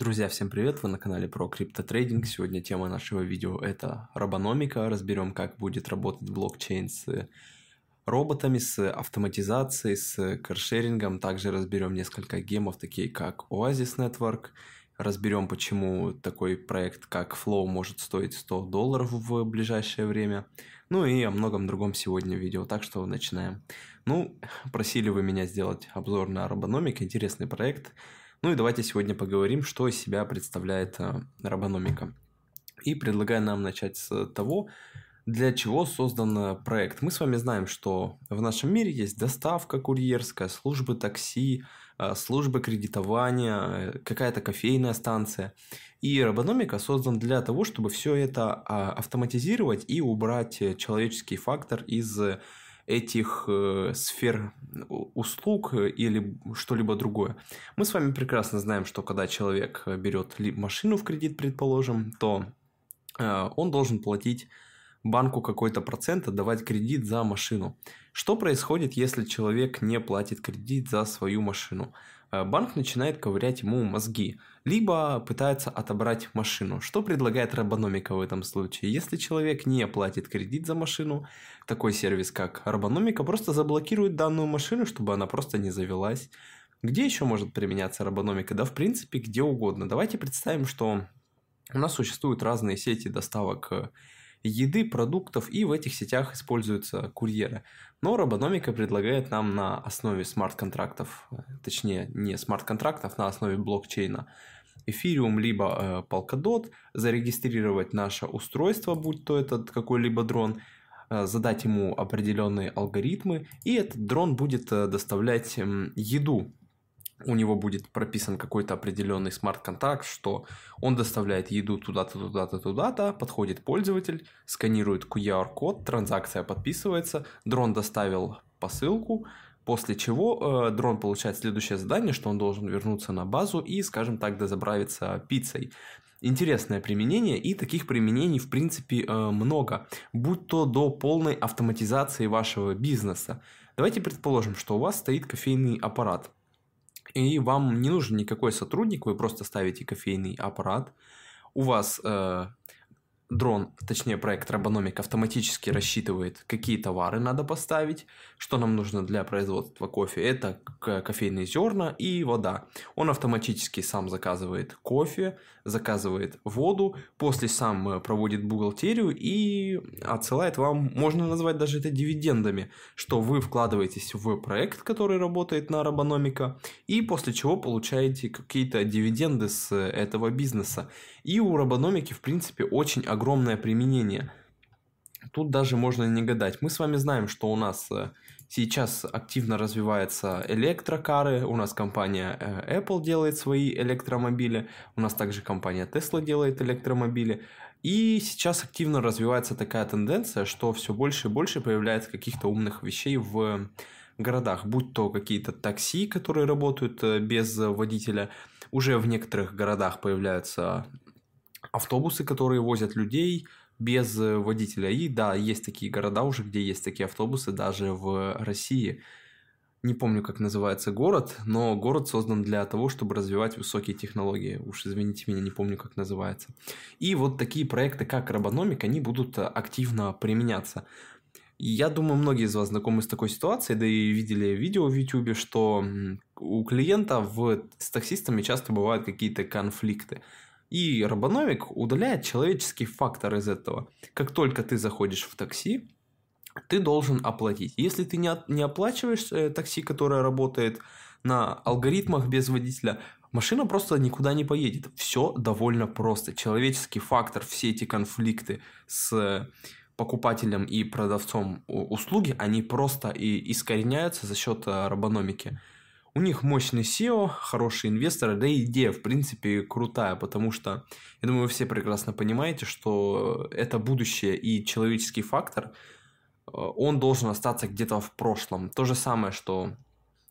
Друзья, всем привет! Вы на канале про криптотрейдинг. Сегодня тема нашего видео это робономика. Разберем, как будет работать блокчейн с роботами, с автоматизацией, с каршерингом. Также разберем несколько гемов, такие как Oasis Network. Разберем, почему такой проект, как Flow, может стоить 100 долларов в ближайшее время. Ну и о многом другом сегодня видео, так что начинаем. Ну, просили вы меня сделать обзор на робономик, интересный проект – ну и давайте сегодня поговорим, что из себя представляет э, робономика. И предлагаю нам начать с того, для чего создан э, проект. Мы с вами знаем, что в нашем мире есть доставка курьерская, службы такси, э, службы кредитования, какая-то кофейная станция. И робономика создан для того, чтобы все это а, автоматизировать и убрать человеческий фактор из этих э, сфер услуг или что-либо другое. Мы с вами прекрасно знаем, что когда человек берет машину в кредит, предположим, то э, он должен платить банку какой-то процент, отдавать кредит за машину. Что происходит, если человек не платит кредит за свою машину? Э, банк начинает ковырять ему мозги, либо пытается отобрать машину. Что предлагает Робономика в этом случае? Если человек не платит кредит за машину, такой сервис, как Робономика, просто заблокирует данную машину, чтобы она просто не завелась. Где еще может применяться Робономика? Да, в принципе, где угодно. Давайте представим, что у нас существуют разные сети доставок э, еды, продуктов, и в этих сетях используются курьеры. Но робономика предлагает нам на основе смарт-контрактов, точнее не смарт-контрактов, на основе блокчейна, Ethereum либо э, Polkadot, зарегистрировать наше устройство, будь то этот какой-либо дрон, э, задать ему определенные алгоритмы, и этот дрон будет э, доставлять э, еду у него будет прописан какой-то определенный смарт-контракт, что он доставляет еду туда-то, туда-то, туда-то, подходит пользователь, сканирует QR-код, транзакция подписывается, дрон доставил посылку, после чего э, дрон получает следующее задание, что он должен вернуться на базу и, скажем так, дозаправиться пиццей. Интересное применение, и таких применений, в принципе, э, много, будь то до полной автоматизации вашего бизнеса. Давайте предположим, что у вас стоит кофейный аппарат – и вам не нужен никакой сотрудник, вы просто ставите кофейный аппарат, у вас э, дрон, точнее проект Робономик автоматически рассчитывает, какие товары надо поставить, что нам нужно для производства кофе. Это кофейные зерна и вода. Он автоматически сам заказывает кофе, заказывает воду, после сам э, проводит бухгалтерию и отсылает вам, можно назвать даже это дивидендами, что вы вкладываетесь в проект, который работает на Робономика, и после чего получаете какие-то дивиденды с этого бизнеса. И у Робономики, в принципе, очень огромное применение. Тут даже можно не гадать. Мы с вами знаем, что у нас э, сейчас активно развиваются электрокары, у нас компания э, Apple делает свои электромобили, у нас также компания Tesla делает электромобили. И сейчас активно развивается такая тенденция, что все больше и больше появляется каких-то умных вещей в городах, будь то какие-то такси, которые работают э, без водителя, уже в некоторых городах появляются автобусы, которые возят людей без э, водителя. И да, есть такие города уже, где есть такие автобусы, даже в России. Не помню, как называется город, но город создан для того, чтобы развивать высокие технологии. Уж извините меня, не помню, как называется. И вот такие проекты, как Робономик, они будут активно применяться. Я думаю, многие из вас знакомы с такой ситуацией, да и видели видео в YouTube, что у клиента в, с таксистами часто бывают какие-то конфликты. И Робономик удаляет человеческий фактор из этого. Как только ты заходишь в такси, ты должен оплатить. Если ты не, не оплачиваешь э, такси, которое работает на алгоритмах без водителя, машина просто никуда не поедет. Все довольно просто. Человеческий фактор, все эти конфликты с покупателем и продавцом услуги, они просто и искореняются за счет э, робономики. У них мощный SEO, хорошие инвесторы, да и идея, в принципе, крутая, потому что, я думаю, вы все прекрасно понимаете, что это будущее и человеческий фактор, э, он должен остаться где-то в прошлом. То же самое, что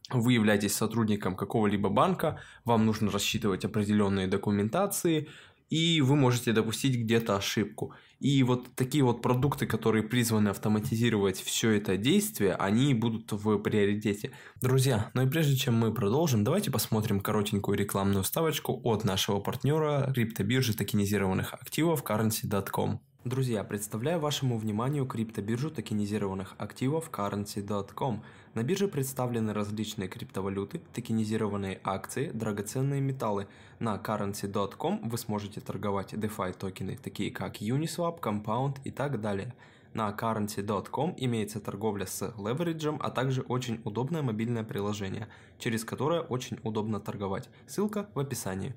вы являетесь сотрудником какого-либо банка, вам нужно рассчитывать определенные документации, и вы можете допустить где-то ошибку. И вот такие вот продукты, которые призваны автоматизировать все это действие, они будут в приоритете. Друзья, ну и прежде чем мы продолжим, давайте посмотрим коротенькую рекламную вставочку от нашего партнера криптобиржи токенизированных активов currency.com. Друзья, представляю вашему вниманию криптобиржу токенизированных активов currency.com. На бирже представлены различные криптовалюты, токенизированные акции, драгоценные металлы. На currency.com вы сможете торговать DeFi токены, такие как Uniswap, Compound и так далее. На currency.com имеется торговля с левериджем, а также очень удобное мобильное приложение, через которое очень удобно торговать. Ссылка в описании.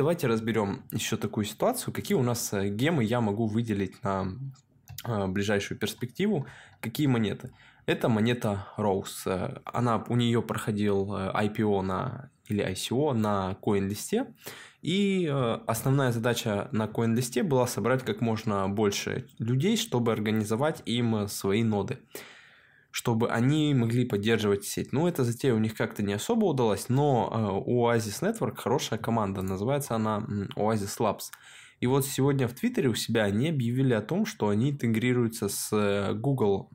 Давайте разберем еще такую ситуацию, какие у нас э, гемы я могу выделить на э, ближайшую перспективу, какие монеты. Это монета Rose. Э, она, у нее проходил IPO на, или ICO на CoinList. И основная задача на CoinList была собрать как можно больше людей, чтобы организовать им свои ноды чтобы они могли поддерживать сеть. Ну, эта затея у них как-то не особо удалась, но э, у Oasis Network хорошая команда, называется она Oasis Labs. И вот сегодня в Твиттере у себя они объявили о том, что они интегрируются с э, Google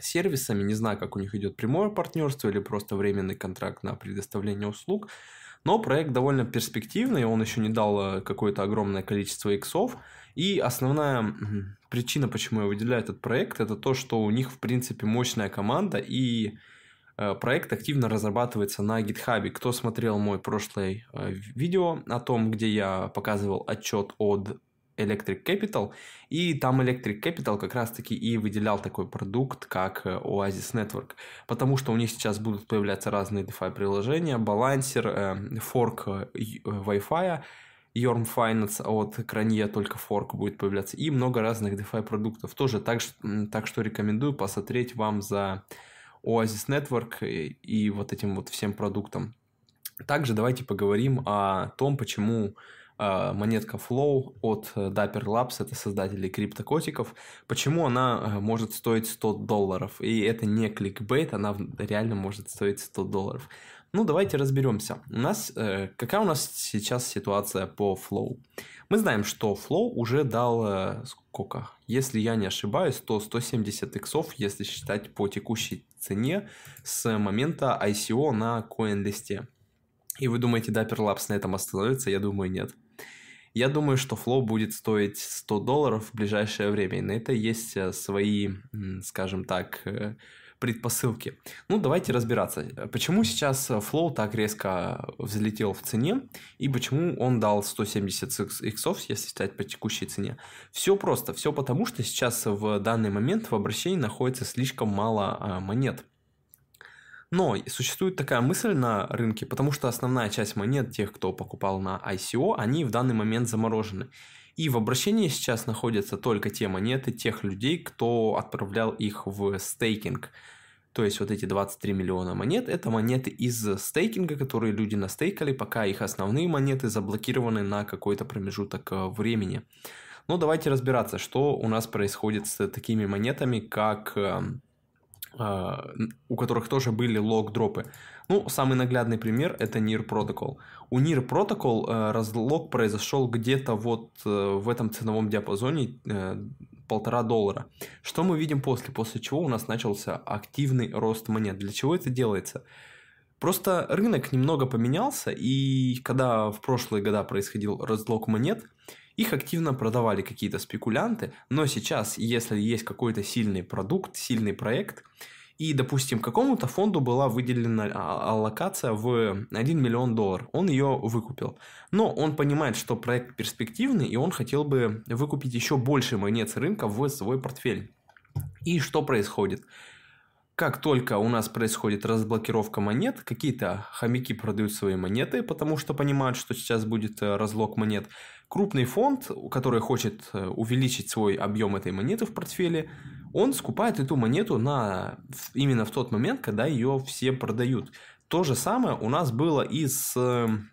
сервисами, не знаю, как у них идет прямое партнерство или просто временный контракт на предоставление услуг, но проект довольно перспективный, он еще не дал э, какое-то огромное количество иксов, и основная причина, почему я выделяю этот проект, это то, что у них, в принципе, мощная команда, и э, проект активно разрабатывается на GitHub. Кто смотрел мой прошлое э, видео о том, где я показывал отчет от Electric Capital, и там Electric Capital как раз-таки и выделял такой продукт, как э, Oasis Network, потому что у них сейчас будут появляться разные DeFi приложения, балансер, форк Wi-Fi, Yorm Finance от Кранье только форк будет появляться, и много разных DeFi продуктов. Тоже так, так что рекомендую посмотреть вам за Oasis Network и, и вот этим вот всем продуктом. Также давайте поговорим о том, почему э, монетка Flow от Dapper Labs, это создатели криптокотиков, почему она э, может стоить 100 долларов. И это не кликбейт, она реально может стоить 100 долларов. Ну, давайте разберемся. У нас, э, какая у нас сейчас ситуация по Flow? Мы знаем, что Flow уже дал э, сколько? Если я не ошибаюсь, то 170 иксов, если считать по текущей цене с момента ICO на CoinList. И вы думаете, Dapper Labs на этом остановится? Я думаю, нет. Я думаю, что Flow будет стоить 100 долларов в ближайшее время. И на это есть э, свои, скажем так, э, предпосылки. Ну, давайте разбираться. Почему сейчас Flow так резко взлетел в цене и почему он дал 170 иксов, если считать по текущей цене? Все просто. Все потому, что сейчас в данный момент в обращении находится слишком мало а, монет. Но существует такая мысль на рынке, потому что основная часть монет тех, кто покупал на ICO, они в данный момент заморожены. И в обращении сейчас находятся только те монеты тех людей, кто отправлял их в стейкинг. То есть вот эти 23 миллиона монет, это монеты из стейкинга, которые люди настейкали, пока их основные монеты заблокированы на какой-то промежуток э, времени. Но давайте разбираться, что у нас происходит с такими монетами, как э, э, у которых тоже были лог-дропы. Ну, самый наглядный пример – это NIR Protocol. У NIR Protocol э, разлог произошел где-то вот э, в этом ценовом диапазоне э, полтора доллара. Что мы видим после? После чего у нас начался активный рост монет. Для чего это делается? Просто рынок немного поменялся, и когда в прошлые года происходил разлог монет, их активно продавали какие-то спекулянты, но сейчас, если есть какой-то сильный продукт, сильный проект, и, допустим, какому-то фонду была выделена а, аллокация в 1 миллион долларов. Он ее выкупил. Но он понимает, что проект перспективный, и он хотел бы выкупить еще больше монет с рынка в свой портфель. И что происходит? Как только у нас происходит разблокировка монет, какие-то хомяки продают свои монеты, потому что понимают, что сейчас будет э, разлог монет. Крупный фонд, который хочет э, увеличить свой объем этой монеты в портфеле, он скупает эту монету на именно в тот момент, когда ее все продают. То же самое у нас было и с эм,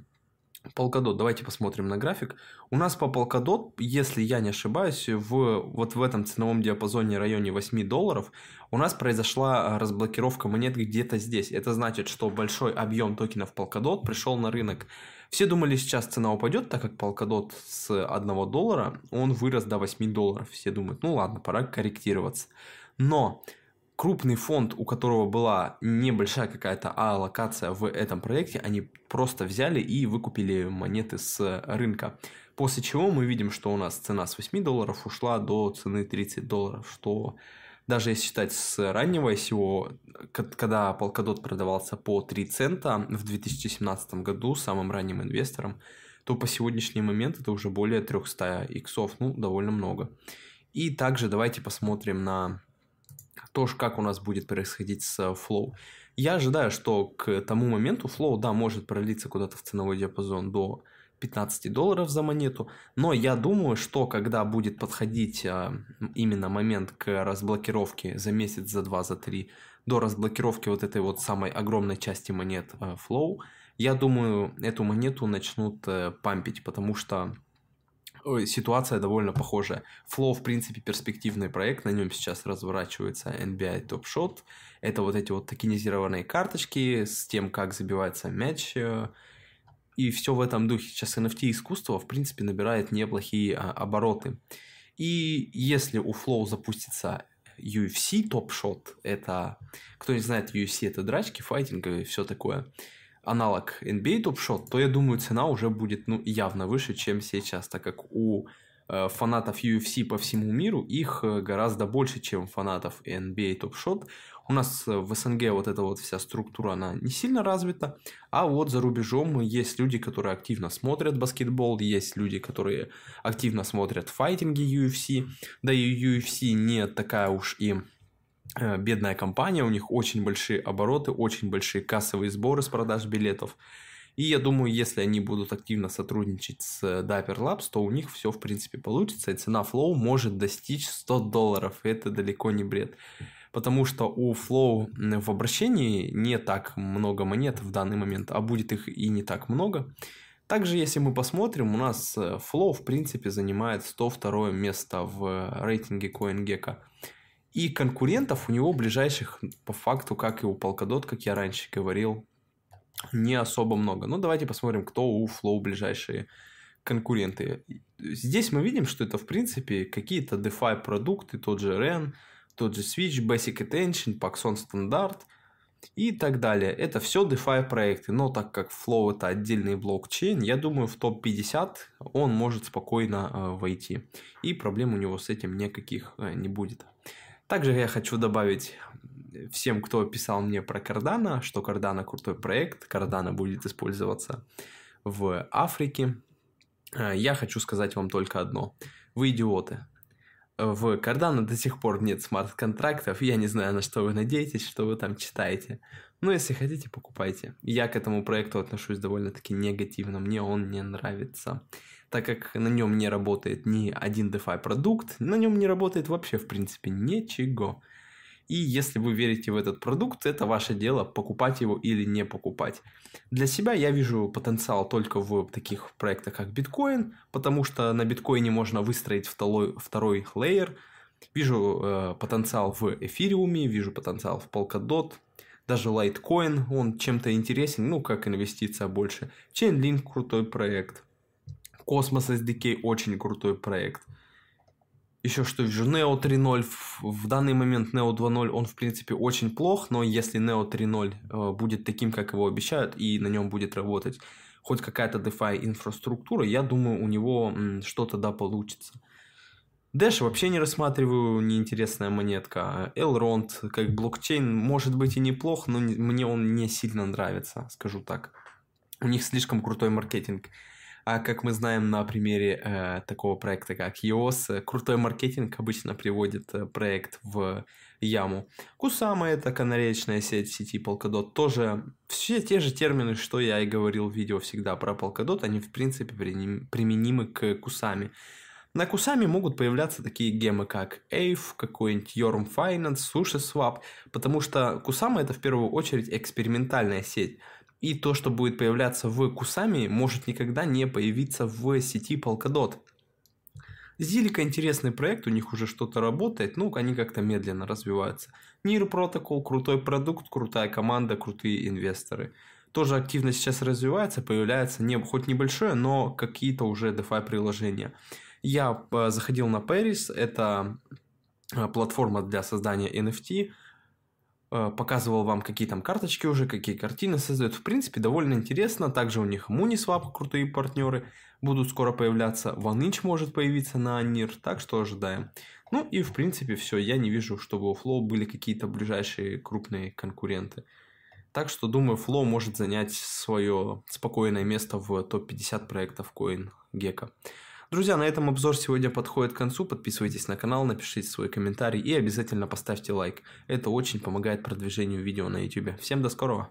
Polkadot. Давайте посмотрим на график. У нас по Polkadot, если я не ошибаюсь, в, вот в этом ценовом диапазоне районе 8 долларов у нас произошла разблокировка монет где-то здесь. Это значит, что большой объем токенов Polkadot пришел на рынок. Все думали, сейчас цена упадет, так как Polkadot с 1 доллара, он вырос до 8 долларов. Все думают, ну ладно, пора корректироваться. Но крупный фонд, у которого была небольшая какая-то аллокация в этом проекте, они просто взяли и выкупили монеты с рынка. После чего мы видим, что у нас цена с 8 долларов ушла до цены 30 долларов, что даже если считать с раннего ICO, когда Polkadot продавался по 3 цента в 2017 году самым ранним инвестором, то по сегодняшний момент это уже более 300 иксов, ну, довольно много. И также давайте посмотрим на то, как у нас будет происходить с Flow. Я ожидаю, что к тому моменту Flow, да, может пролиться куда-то в ценовой диапазон до 15 долларов за монету, но я думаю, что когда будет подходить а, именно момент к разблокировке за месяц, за два, за три, до разблокировки вот этой вот самой огромной части монет а, Flow, я думаю, эту монету начнут э, пампить, потому что ситуация довольно похожая. Flow, в принципе, перспективный проект, на нем сейчас разворачивается NBA Top Shot. Это вот эти вот токенизированные карточки с тем, как забивается мяч. И все в этом духе. Сейчас NFT искусство, в принципе, набирает неплохие а, обороты. И если у Flow запустится UFC Shot, это, кто не знает, UFC это драчки, файтинг и все такое, аналог NBA Shot, то я думаю, цена уже будет ну, явно выше, чем сейчас, так как у э, фанатов UFC по всему миру их э, гораздо больше, чем фанатов NBA Shot. У нас э, в СНГ вот эта вот вся структура, она не сильно развита, а вот за рубежом есть люди, которые активно смотрят баскетбол, есть люди, которые активно смотрят файтинги UFC, да и UFC не такая уж и Э, бедная компания, у них очень большие обороты, очень большие кассовые сборы с продаж билетов. И я думаю, если они будут активно сотрудничать с Dapper Labs, то у них все в принципе получится, и цена Flow может достичь 100 долларов, это далеко не бред. Потому что у Flow в обращении не так много монет в данный момент, а будет их и не так много. Также, если мы посмотрим, у нас э, Flow в принципе занимает 102 место в рейтинге CoinGecko. И конкурентов у него ближайших, по факту, как и у Polkadot, как я раньше говорил, не особо много. Ну, давайте посмотрим, кто у Flow ближайшие конкуренты. Здесь мы видим, что это, в принципе, какие-то DeFi продукты, тот же REN, тот же Switch, Basic Attention, Paxson Standard и так далее. Это все DeFi проекты, но так как Flow это отдельный блокчейн, я думаю, в топ-50 он может спокойно э, войти. И проблем у него с этим никаких э, не будет. Также я хочу добавить всем, кто писал мне про Cardano, что Cardano крутой проект, Cardano будет использоваться в Африке. Э, я хочу сказать вам только одно. Вы идиоты. В Cardano до сих пор нет смарт-контрактов. Я не знаю, на что вы надеетесь, что вы там читаете. Но если хотите, покупайте. Я к этому проекту отношусь довольно-таки негативно. Мне он не нравится так как на нем не работает ни один DeFi продукт, на нем не работает вообще в принципе ничего. И если вы верите в этот продукт, это ваше дело, покупать его или не покупать. Для себя я вижу потенциал только в таких проектах, как биткоин, потому что на биткоине можно выстроить второй, второй лейер. Вижу э, потенциал в эфириуме, вижу потенциал в Polkadot, даже Litecoin, он чем-то интересен, ну, как инвестиция больше. Chainlink крутой проект. Космос SDK очень крутой проект. Еще что вижу, Neo 3.0, в, данный момент Neo 2.0, он в принципе очень плох, но если Neo 3.0 э, будет таким, как его обещают, и на нем будет работать хоть какая-то DeFi инфраструктура, я думаю, у него что-то да получится. Dash вообще не рассматриваю, неинтересная монетка. Elrond, как блокчейн, может быть и неплох, но не, мне он не сильно нравится, скажу так. У них слишком крутой маркетинг. А как мы знаем на примере э, такого проекта, как EOS, э, крутой маркетинг обычно приводит э, проект в яму. Кусама это канаречная сеть сети Polkadot. Тоже все те же термины, что я и говорил в видео всегда про Polkadot, они в принципе применимы к Кусами. На Кусами могут появляться такие гемы, как AVE, какой-нибудь Yorm Finance, SushiSwap, потому что Кусама это в первую очередь экспериментальная сеть. И то, что будет появляться в Кусами, может никогда не появиться в сети Polkadot. Зилика интересный проект, у них уже что-то работает, ну, они как-то медленно развиваются. Нир Protocol, крутой продукт, крутая команда, крутые инвесторы. Тоже активно сейчас развивается, появляется не, хоть небольшое, но какие-то уже DeFi приложения. Я э, заходил на Paris, это э, платформа для создания NFT, показывал вам, какие там карточки уже, какие картины создают. В принципе, довольно интересно. Также у них Muniswap, крутые партнеры, будут скоро появляться. OneInch может появиться на NIR, так что ожидаем. Ну и в принципе все. Я не вижу, чтобы у Flow были какие-то ближайшие крупные конкуренты. Так что, думаю, Flow может занять свое спокойное место в топ-50 проектов CoinGecko. Друзья, на этом обзор сегодня подходит к концу. Подписывайтесь на канал, напишите свой комментарий и обязательно поставьте лайк. Это очень помогает продвижению видео на YouTube. Всем до скорого!